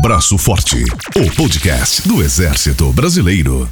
Braço Forte, o podcast do Exército Brasileiro.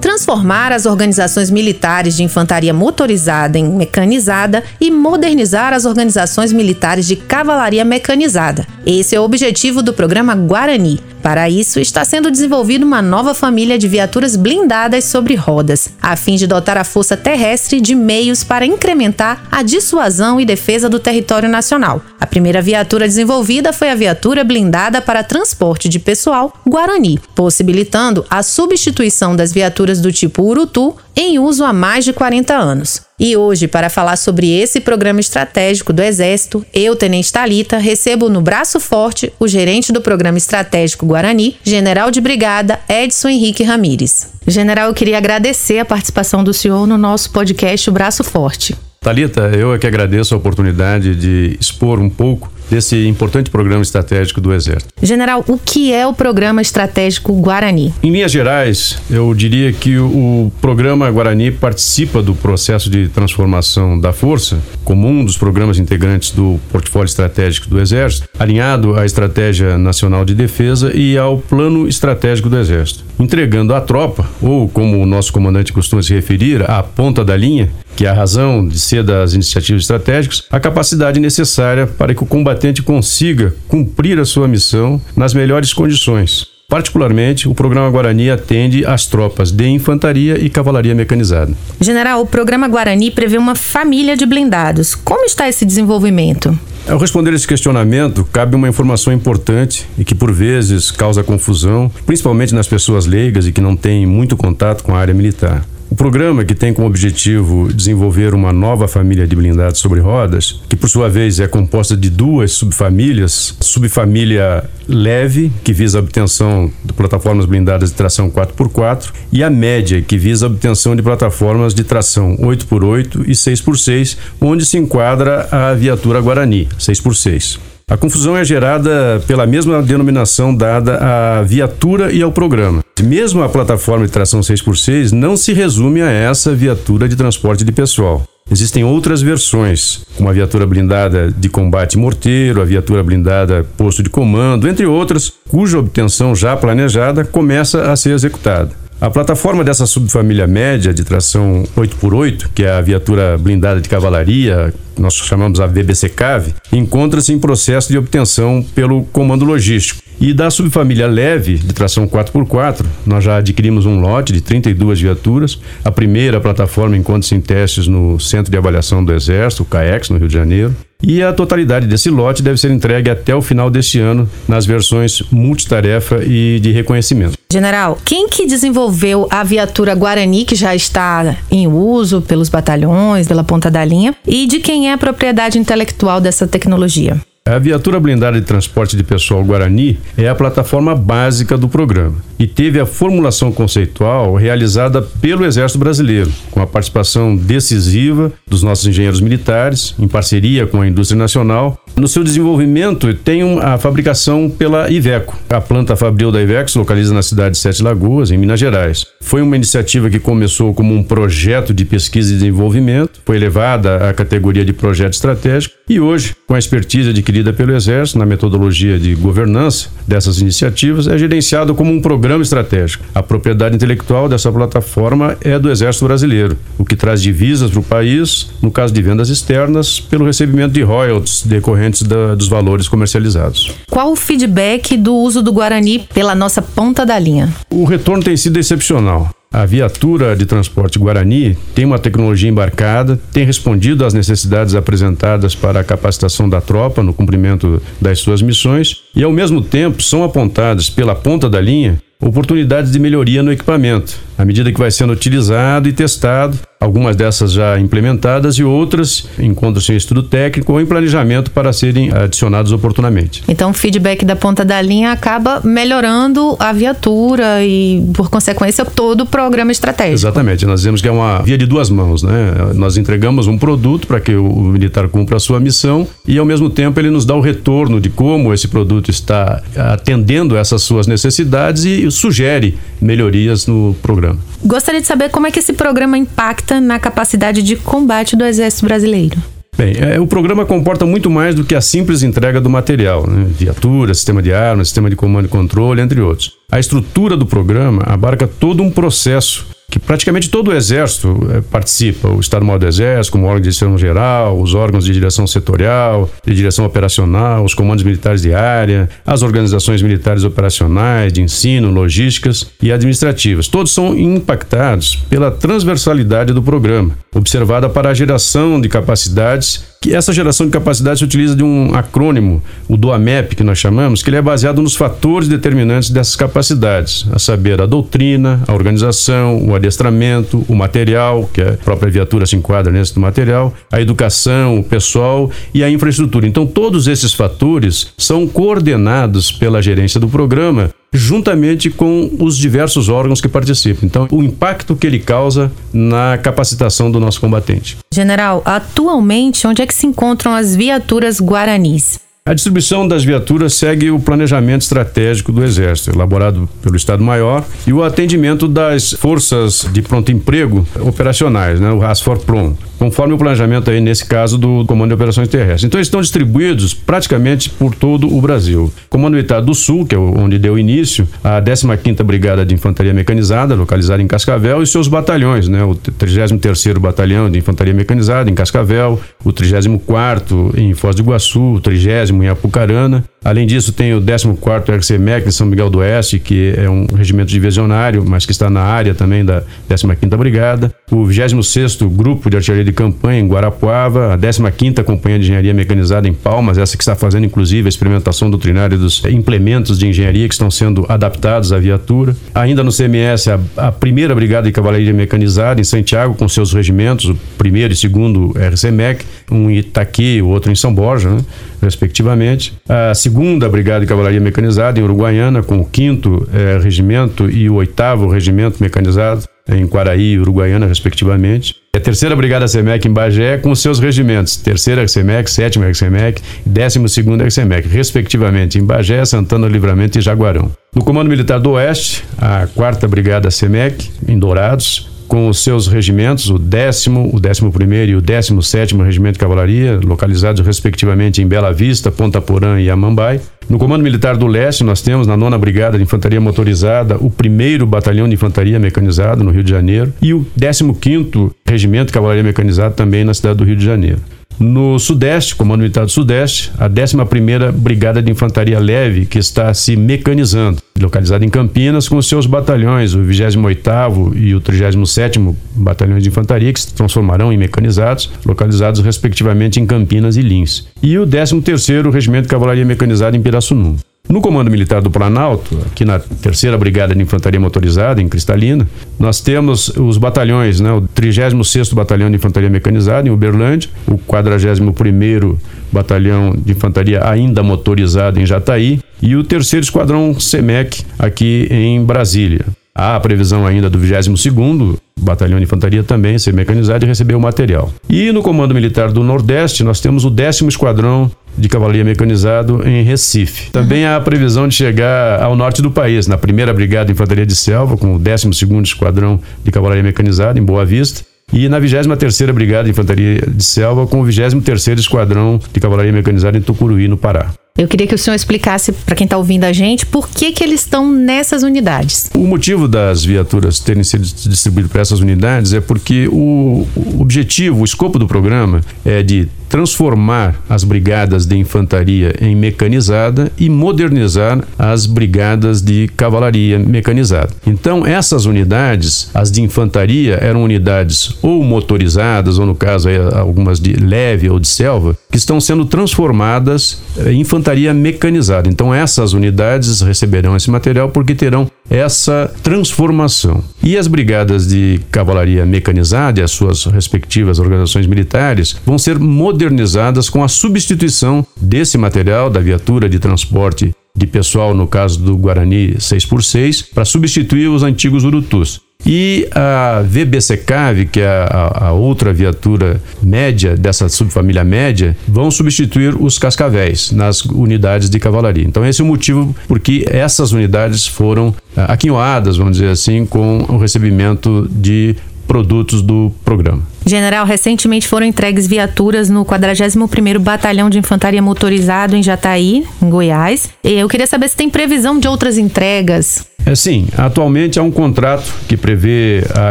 Transformar as organizações militares de infantaria motorizada em mecanizada e modernizar as organizações militares de cavalaria mecanizada. Esse é o objetivo do programa Guarani, para isso, está sendo desenvolvida uma nova família de viaturas blindadas sobre rodas, a fim de dotar a força terrestre de meios para incrementar a dissuasão e defesa do território nacional. A primeira viatura desenvolvida foi a viatura blindada para transporte de pessoal Guarani, possibilitando a substituição das viaturas do tipo Urutu em uso há mais de 40 anos. E hoje, para falar sobre esse programa estratégico do Exército, eu, Tenente Talita, recebo no braço forte o gerente do Programa Estratégico Guarani, General de Brigada Edson Henrique Ramires. General, eu queria agradecer a participação do senhor no nosso podcast O Braço Forte. Talita, eu é que agradeço a oportunidade de expor um pouco desse importante programa estratégico do Exército. General, o que é o Programa Estratégico Guarani? Em linhas gerais, eu diria que o Programa Guarani participa do processo de transformação da Força, como um dos programas integrantes do portfólio estratégico do Exército, alinhado à Estratégia Nacional de Defesa e ao Plano Estratégico do Exército, entregando à tropa, ou como o nosso comandante costuma se referir, à ponta da linha, que é a razão de ser das iniciativas estratégicas, a capacidade necessária para que o combatente consiga cumprir a sua missão nas melhores condições. Particularmente, o programa Guarani atende às tropas de infantaria e cavalaria mecanizada. General, o programa Guarani prevê uma família de blindados. Como está esse desenvolvimento? Ao responder esse questionamento, cabe uma informação importante e que por vezes causa confusão, principalmente nas pessoas leigas e que não têm muito contato com a área militar. O programa, que tem como objetivo desenvolver uma nova família de blindados sobre rodas, que por sua vez é composta de duas subfamílias: subfamília leve, que visa a obtenção de plataformas blindadas de tração 4x4, e a média, que visa a obtenção de plataformas de tração 8x8 e 6x6, onde se enquadra a viatura Guarani 6x6. A confusão é gerada pela mesma denominação dada à viatura e ao programa. Mesmo a plataforma de tração 6x6 não se resume a essa viatura de transporte de pessoal. Existem outras versões, como a viatura blindada de combate morteiro, a viatura blindada posto de comando, entre outras, cuja obtenção já planejada começa a ser executada. A plataforma dessa subfamília média de tração 8x8, que é a viatura blindada de cavalaria, nós chamamos a VBC CAV, encontra-se em processo de obtenção pelo comando logístico. E da subfamília leve, de tração 4x4, nós já adquirimos um lote de 32 viaturas. A primeira plataforma encontra-se em testes no Centro de Avaliação do Exército, o CAEX, no Rio de Janeiro. E a totalidade desse lote deve ser entregue até o final deste ano nas versões multitarefa e de reconhecimento. General, quem que desenvolveu a viatura Guarani, que já está em uso pelos batalhões, pela ponta da linha, e de quem é a propriedade intelectual dessa tecnologia? A viatura blindada de transporte de pessoal Guarani é a plataforma básica do programa e teve a formulação conceitual realizada pelo Exército Brasileiro, com a participação decisiva dos nossos engenheiros militares, em parceria com a indústria nacional. No seu desenvolvimento, tem a fabricação pela Iveco. A planta fabril da Iveco se localiza na cidade de Sete Lagoas, em Minas Gerais. Foi uma iniciativa que começou como um projeto de pesquisa e desenvolvimento, foi elevada à categoria de projeto estratégico e hoje, com a expertise adquirida pelo Exército na metodologia de governança dessas iniciativas, é gerenciado como um programa estratégico. A propriedade intelectual dessa plataforma é do Exército Brasileiro, o que traz divisas para o país, no caso de vendas externas, pelo recebimento de royalties decorrentes da, dos valores comercializados. Qual o feedback do uso do Guarani pela nossa ponta da linha? O retorno tem sido excepcional. A viatura de transporte Guarani tem uma tecnologia embarcada, tem respondido às necessidades apresentadas para a capacitação da tropa no cumprimento das suas missões e, ao mesmo tempo, são apontadas pela ponta da linha oportunidades de melhoria no equipamento, à medida que vai sendo utilizado e testado algumas dessas já implementadas e outras encontram-se em estudo técnico ou em planejamento para serem adicionados oportunamente. Então, o feedback da ponta da linha acaba melhorando a viatura e, por consequência, todo o programa estratégico. Exatamente. Nós dizemos que é uma via de duas mãos, né? Nós entregamos um produto para que o militar cumpra a sua missão e, ao mesmo tempo, ele nos dá o retorno de como esse produto está atendendo essas suas necessidades e sugere melhorias no programa. Gostaria de saber como é que esse programa impacta na capacidade de combate do Exército Brasileiro. Bem, é, o programa comporta muito mais do que a simples entrega do material, né? viatura, sistema de armas, sistema de comando e controle, entre outros. A estrutura do programa abarca todo um processo que praticamente todo o Exército é, participa, o Estado-Maior do Exército, como órgão de direção geral, os órgãos de direção setorial, de direção operacional, os comandos militares de área, as organizações militares operacionais, de ensino, logísticas e administrativas. Todos são impactados pela transversalidade do programa, observada para a geração de capacidades que essa geração de capacidade se utiliza de um acrônimo, o DOAMEP, que nós chamamos, que ele é baseado nos fatores determinantes dessas capacidades, a saber, a doutrina, a organização, o adestramento, o material, que a própria viatura se enquadra nesse do material, a educação, o pessoal e a infraestrutura. Então, todos esses fatores são coordenados pela gerência do programa juntamente com os diversos órgãos que participam. Então, o impacto que ele causa na capacitação do nosso combatente. General, atualmente, onde é que se encontram as viaturas guaranis? A distribuição das viaturas segue o planejamento estratégico do Exército, elaborado pelo Estado-Maior, e o atendimento das forças de pronto emprego operacionais, né, o RASFOR-PROM, conforme o planejamento aí, nesse caso, do Comando de Operações Terrestres. Então, eles estão distribuídos praticamente por todo o Brasil. Comando Militar do Sul, que é onde deu início, a 15ª Brigada de Infantaria Mecanizada, localizada em Cascavel, e seus batalhões, né, o 33º Batalhão de Infantaria Mecanizada, em Cascavel, o 34º em Foz do Iguaçu, o 30 em Apucarana. Além disso, tem o 14º RCMEC em São Miguel do Oeste, que é um regimento divisionário, mas que está na área também da 15ª Brigada. O 26º Grupo de Artilharia de Campanha em Guarapuava, a 15ª Companhia de Engenharia Mecanizada em Palmas, essa que está fazendo inclusive a experimentação doutrinária dos implementos de engenharia que estão sendo adaptados à viatura. Ainda no CMS, a, a primeira Brigada de Cavalaria Mecanizada em Santiago, com seus regimentos, o primeiro e segundo RCMEC, um em Itaqui, o outro em São Borja, né? respectivamente. A segunda Brigada de Cavalaria Mecanizada em Uruguaiana, com o quinto eh, regimento e o oitavo regimento mecanizado em Quaraí e Uruguaiana, respectivamente. A terceira Brigada CEMEC em Bagé, com seus regimentos, terceira CEMEC, sétima CEMEC e décimo segunda CEMEC, respectivamente, em Bagé, Santana Livramento e Jaguarão. No Comando Militar do Oeste, a quarta Brigada CEMEC, em Dourados, com os seus regimentos, o décimo, o décimo primeiro e o décimo sétimo Regimento de Cavalaria, localizados respectivamente em Bela Vista, Ponta Porã e Amambai. No Comando Militar do Leste, nós temos na nona Brigada de Infantaria Motorizada o primeiro Batalhão de Infantaria Mecanizado no Rio de Janeiro e o 15º Regimento de Cavalaria Mecanizado também na cidade do Rio de Janeiro. No Sudeste, Comando Militar do Sudeste, a 11ª Brigada de Infantaria Leve, que está se mecanizando, localizada em Campinas, com seus batalhões, o 28º e o 37º Batalhões de Infantaria, que se transformarão em mecanizados, localizados respectivamente em Campinas e Lins. E o 13º Regimento de Cavalaria Mecanizada em Pirassununga. No Comando Militar do Planalto, aqui na Terceira Brigada de Infantaria Motorizada, em Cristalina, nós temos os batalhões, né, o 36º Batalhão de Infantaria Mecanizada, em Uberlândia, o 41º Batalhão de Infantaria ainda motorizado em Jataí e o Terceiro Esquadrão SEMEC, aqui em Brasília. Há a previsão ainda do 22º Batalhão de Infantaria também ser mecanizado e receber o material. E no Comando Militar do Nordeste, nós temos o 10 Esquadrão de Cavalaria Mecanizado em Recife. Também há a previsão de chegar ao norte do país, na primeira Brigada de Infantaria de Selva, com o 12º Esquadrão de Cavalaria Mecanizada em Boa Vista, e na 23ª Brigada de Infantaria de Selva, com o 23º Esquadrão de Cavalaria Mecanizada em Tucuruí, no Pará. Eu queria que o senhor explicasse para quem está ouvindo a gente por que, que eles estão nessas unidades. O motivo das viaturas terem sido distribuídas para essas unidades é porque o, objetivo, o escopo do programa é de transformar as brigadas de infantaria em mecanizada e modernizar as brigadas de cavalaria mecanizada. Então, essas unidades, as de infantaria, eram unidades ou motorizadas, ou no caso algumas de leve ou de selva, que estão sendo transformadas em infantaria mecanizada. Então, essas unidades receberão esse material porque terão essa transformação. E as brigadas de cavalaria mecanizada e as suas respectivas organizações militares vão ser modernizadas com a substituição desse material da viatura de transporte de pessoal, no caso do Guarani 6x6, para substituir os antigos Urutus. E a VBCCAV, que é a, a, outra viatura média dessa subfamília média, vão substituir os cascavéis nas unidades de cavalaria. Então esse é o motivo porque essas unidades foram aquinhoadas, vamos dizer assim, com o recebimento de produtos do programa. General, recentemente foram entregues viaturas no 41º Batalhão de Infantaria Motorizado em Jataí, em Goiás. Eu queria saber se tem previsão de outras entregas. É sim, atualmente há um contrato que prevê a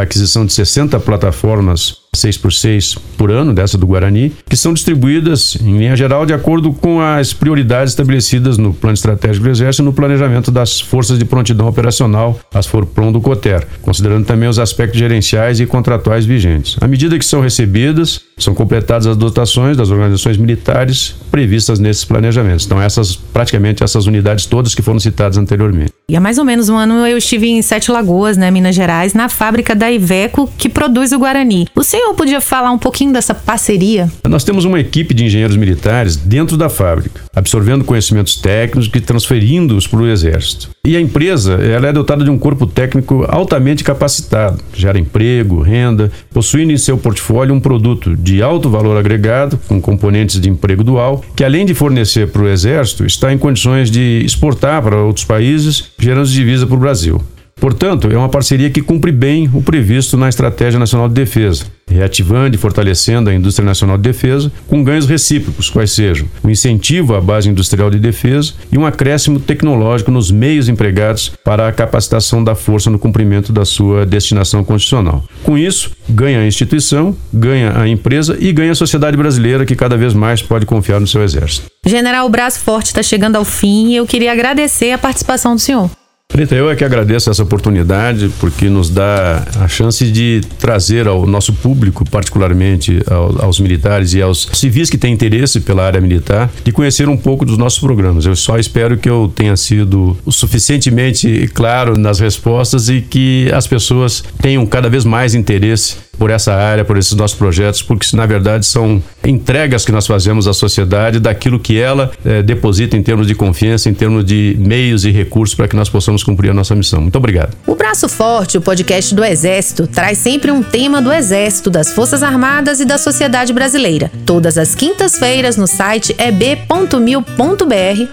aquisição de 60 plataformas 6 por 6 por ano, dessa do Guarani, que são distribuídas, em linha geral, de acordo com as prioridades estabelecidas no Plano Estratégico do Exército e no planejamento das Forças de Prontidão Operacional, as FORPROM do COTER, considerando também os aspectos gerenciais e contratuais vigentes. À medida que são recebidas, são completadas as dotações das organizações militares previstas nesses planejamentos. Então, essas praticamente essas unidades todas que foram citadas anteriormente. E há mais ou menos um ano eu estive em Sete Lagoas, né, Minas Gerais, na fábrica da Iveco que produz o Guarani. O senhor podia falar um pouquinho dessa parceria? Nós temos uma equipe de engenheiros militares dentro da fábrica, absorvendo conhecimentos técnicos e transferindo-os para o Exército. E a empresa ela é dotada de um corpo técnico altamente capacitado, gera emprego, renda, possuindo em seu portfólio um produto de alto valor agregado, com componentes de emprego dual, que além de fornecer para o Exército, está em condições de exportar para outros países gerando divisa para o Brasil. Portanto, é uma parceria que cumpre bem o previsto na Estratégia Nacional de Defesa, reativando e fortalecendo a indústria nacional de defesa, com ganhos recíprocos, quais sejam o um incentivo à base industrial de defesa e um acréscimo tecnológico nos meios empregados para a capacitação da força no cumprimento da sua destinação constitucional. Com isso, ganha a instituição, ganha a empresa e ganha a sociedade brasileira que cada vez mais pode confiar no seu exército. General, Braço Forte está chegando ao fim e eu queria agradecer a participação do senhor. Rita, eu é que agradeço essa oportunidade porque nos dá a chance de trazer ao nosso público, particularmente aos militares e aos civis que têm interesse pela área militar, de conhecer um pouco dos nossos programas. Eu só espero que eu tenha sido suficientemente claro nas respostas e que as pessoas tenham cada vez mais interesse por essa área, por esses nossos projetos, porque na verdade são entregas que nós fazemos à sociedade daquilo que ela é, deposita em termos de confiança, em termos de meios e recursos para que nós possamos cumprir a nossa missão. Muito obrigado. O Braço Forte, o podcast do Exército, traz sempre um tema do Exército, das Forças Armadas e da sociedade brasileira. Todas as quintas-feiras no site eb.mil.br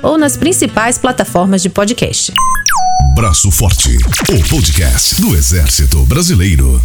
ou nas principais plataformas de podcast. Braço Forte, o podcast do Exército Brasileiro.